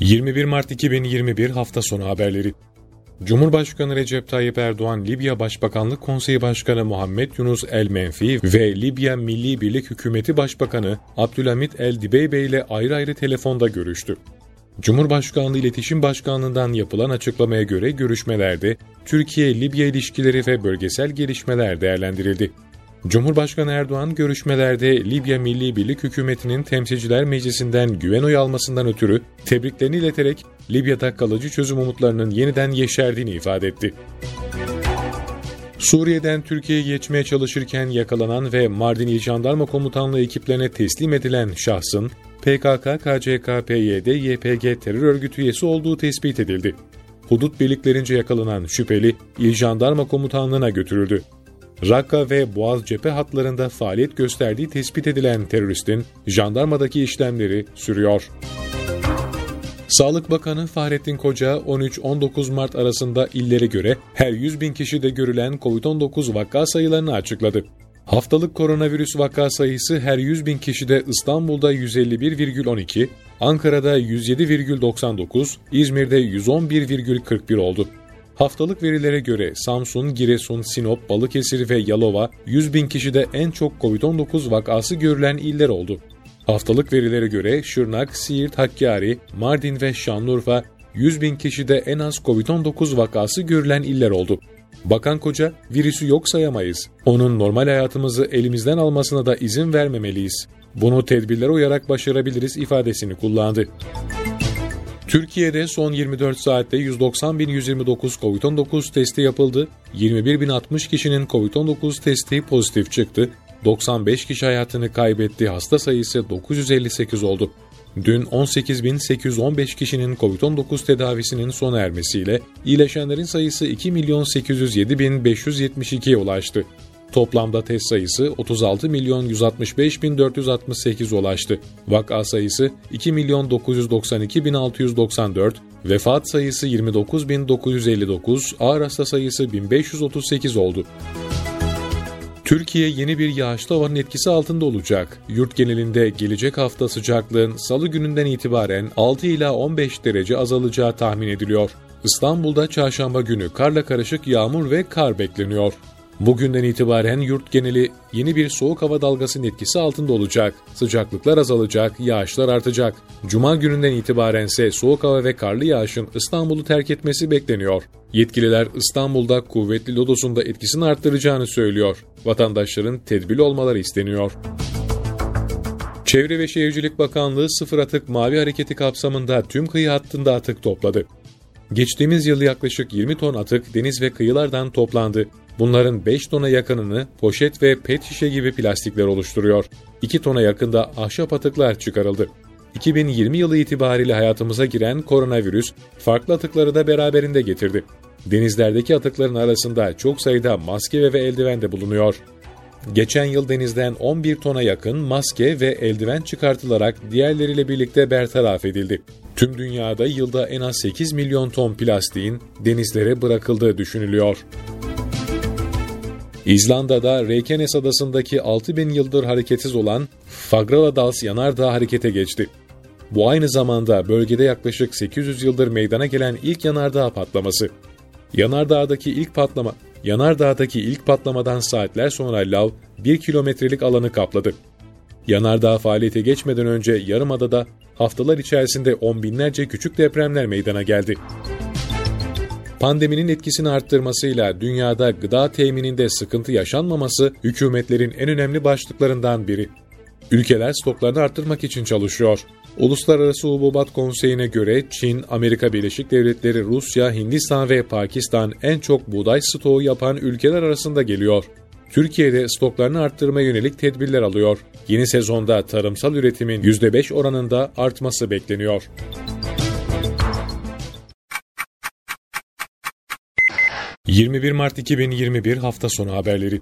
21 Mart 2021 hafta sonu haberleri. Cumhurbaşkanı Recep Tayyip Erdoğan, Libya Başbakanlık Konseyi Başkanı Muhammed Yunus El Menfi ve Libya Milli Birlik Hükümeti Başbakanı Abdülhamit El Dibeybe ile ayrı ayrı telefonda görüştü. Cumhurbaşkanlığı İletişim Başkanlığı'ndan yapılan açıklamaya göre görüşmelerde Türkiye-Libya ilişkileri ve bölgesel gelişmeler değerlendirildi. Cumhurbaşkanı Erdoğan görüşmelerde Libya Milli Birlik Hükümeti'nin Temsilciler Meclisi'nden güven oy almasından ötürü tebriklerini ileterek Libya'da kalıcı çözüm umutlarının yeniden yeşerdiğini ifade etti. Suriye'den Türkiye'ye geçmeye çalışırken yakalanan ve Mardin İl Jandarma Komutanlığı ekiplerine teslim edilen şahsın PKK, KCK, PYD, YPG terör örgütü üyesi olduğu tespit edildi. Hudut birliklerince yakalanan şüpheli İl Jandarma Komutanlığı'na götürüldü. Rakka ve Boğaz cephe hatlarında faaliyet gösterdiği tespit edilen teröristin jandarmadaki işlemleri sürüyor. Sağlık Bakanı Fahrettin Koca 13-19 Mart arasında illere göre her 100 bin kişide görülen COVID-19 vaka sayılarını açıkladı. Haftalık koronavirüs vaka sayısı her 100 bin kişide İstanbul'da 151,12, Ankara'da 107,99, İzmir'de 111,41 oldu. Haftalık verilere göre Samsun, Giresun, Sinop, Balıkesir ve Yalova 100 bin kişide en çok COVID-19 vakası görülen iller oldu. Haftalık verilere göre Şırnak, Siirt, Hakkari, Mardin ve Şanlıurfa 100 bin kişide en az COVID-19 vakası görülen iller oldu. Bakan Koca, virüsü yok sayamayız. Onun normal hayatımızı elimizden almasına da izin vermemeliyiz. Bunu tedbirlere uyarak başarabiliriz ifadesini kullandı. Türkiye'de son 24 saatte 190.129 COVID-19 testi yapıldı. 21.060 kişinin COVID-19 testi pozitif çıktı. 95 kişi hayatını kaybetti. Hasta sayısı 958 oldu. Dün 18.815 kişinin COVID-19 tedavisinin sona ermesiyle iyileşenlerin sayısı 2.807.572'ye ulaştı. Toplamda test sayısı 36 milyon 165 bin 468 ulaştı. Vaka sayısı 2 milyon 992 bin 694, vefat sayısı 29 bin 959, ağır hasta sayısı 1538 oldu. Türkiye yeni bir yağışlı havanın etkisi altında olacak. Yurt genelinde gelecek hafta sıcaklığın salı gününden itibaren 6 ila 15 derece azalacağı tahmin ediliyor. İstanbul'da çarşamba günü karla karışık yağmur ve kar bekleniyor. Bugünden itibaren yurt geneli yeni bir soğuk hava dalgasının etkisi altında olacak. Sıcaklıklar azalacak, yağışlar artacak. Cuma gününden itibaren ise soğuk hava ve karlı yağışın İstanbul'u terk etmesi bekleniyor. Yetkililer İstanbul'da kuvvetli lodosun da etkisini arttıracağını söylüyor. Vatandaşların tedbirli olmaları isteniyor. Çevre ve Şehircilik Bakanlığı sıfır atık mavi hareketi kapsamında tüm kıyı hattında atık topladı. Geçtiğimiz yıl yaklaşık 20 ton atık deniz ve kıyılardan toplandı. Bunların 5 tona yakınını poşet ve pet şişe gibi plastikler oluşturuyor. 2 tona yakında ahşap atıklar çıkarıldı. 2020 yılı itibariyle hayatımıza giren koronavirüs farklı atıkları da beraberinde getirdi. Denizlerdeki atıkların arasında çok sayıda maske ve eldiven de bulunuyor. Geçen yıl denizden 11 tona yakın maske ve eldiven çıkartılarak diğerleriyle birlikte bertaraf edildi. Tüm dünyada yılda en az 8 milyon ton plastiğin denizlere bırakıldığı düşünülüyor. İzlanda'da Reykjanes adasındaki 6000 yıldır hareketsiz olan Fagradalsdals yanardağ harekete geçti. Bu aynı zamanda bölgede yaklaşık 800 yıldır meydana gelen ilk yanardağ patlaması. Yanardağ'daki ilk patlama Yanardağ'daki ilk patlamadan saatler sonra lav 1 kilometrelik alanı kapladı. Yanardağ faaliyete geçmeden önce Yarımada'da haftalar içerisinde on binlerce küçük depremler meydana geldi. Pandeminin etkisini arttırmasıyla dünyada gıda temininde sıkıntı yaşanmaması hükümetlerin en önemli başlıklarından biri. Ülkeler stoklarını arttırmak için çalışıyor. Uluslararası Hububat Konseyi'ne göre Çin, Amerika Birleşik Devletleri, Rusya, Hindistan ve Pakistan en çok buğday stoğu yapan ülkeler arasında geliyor. Türkiye'de stoklarını arttırmaya yönelik tedbirler alıyor. Yeni sezonda tarımsal üretimin %5 oranında artması bekleniyor. 21 Mart 2021 hafta sonu haberleri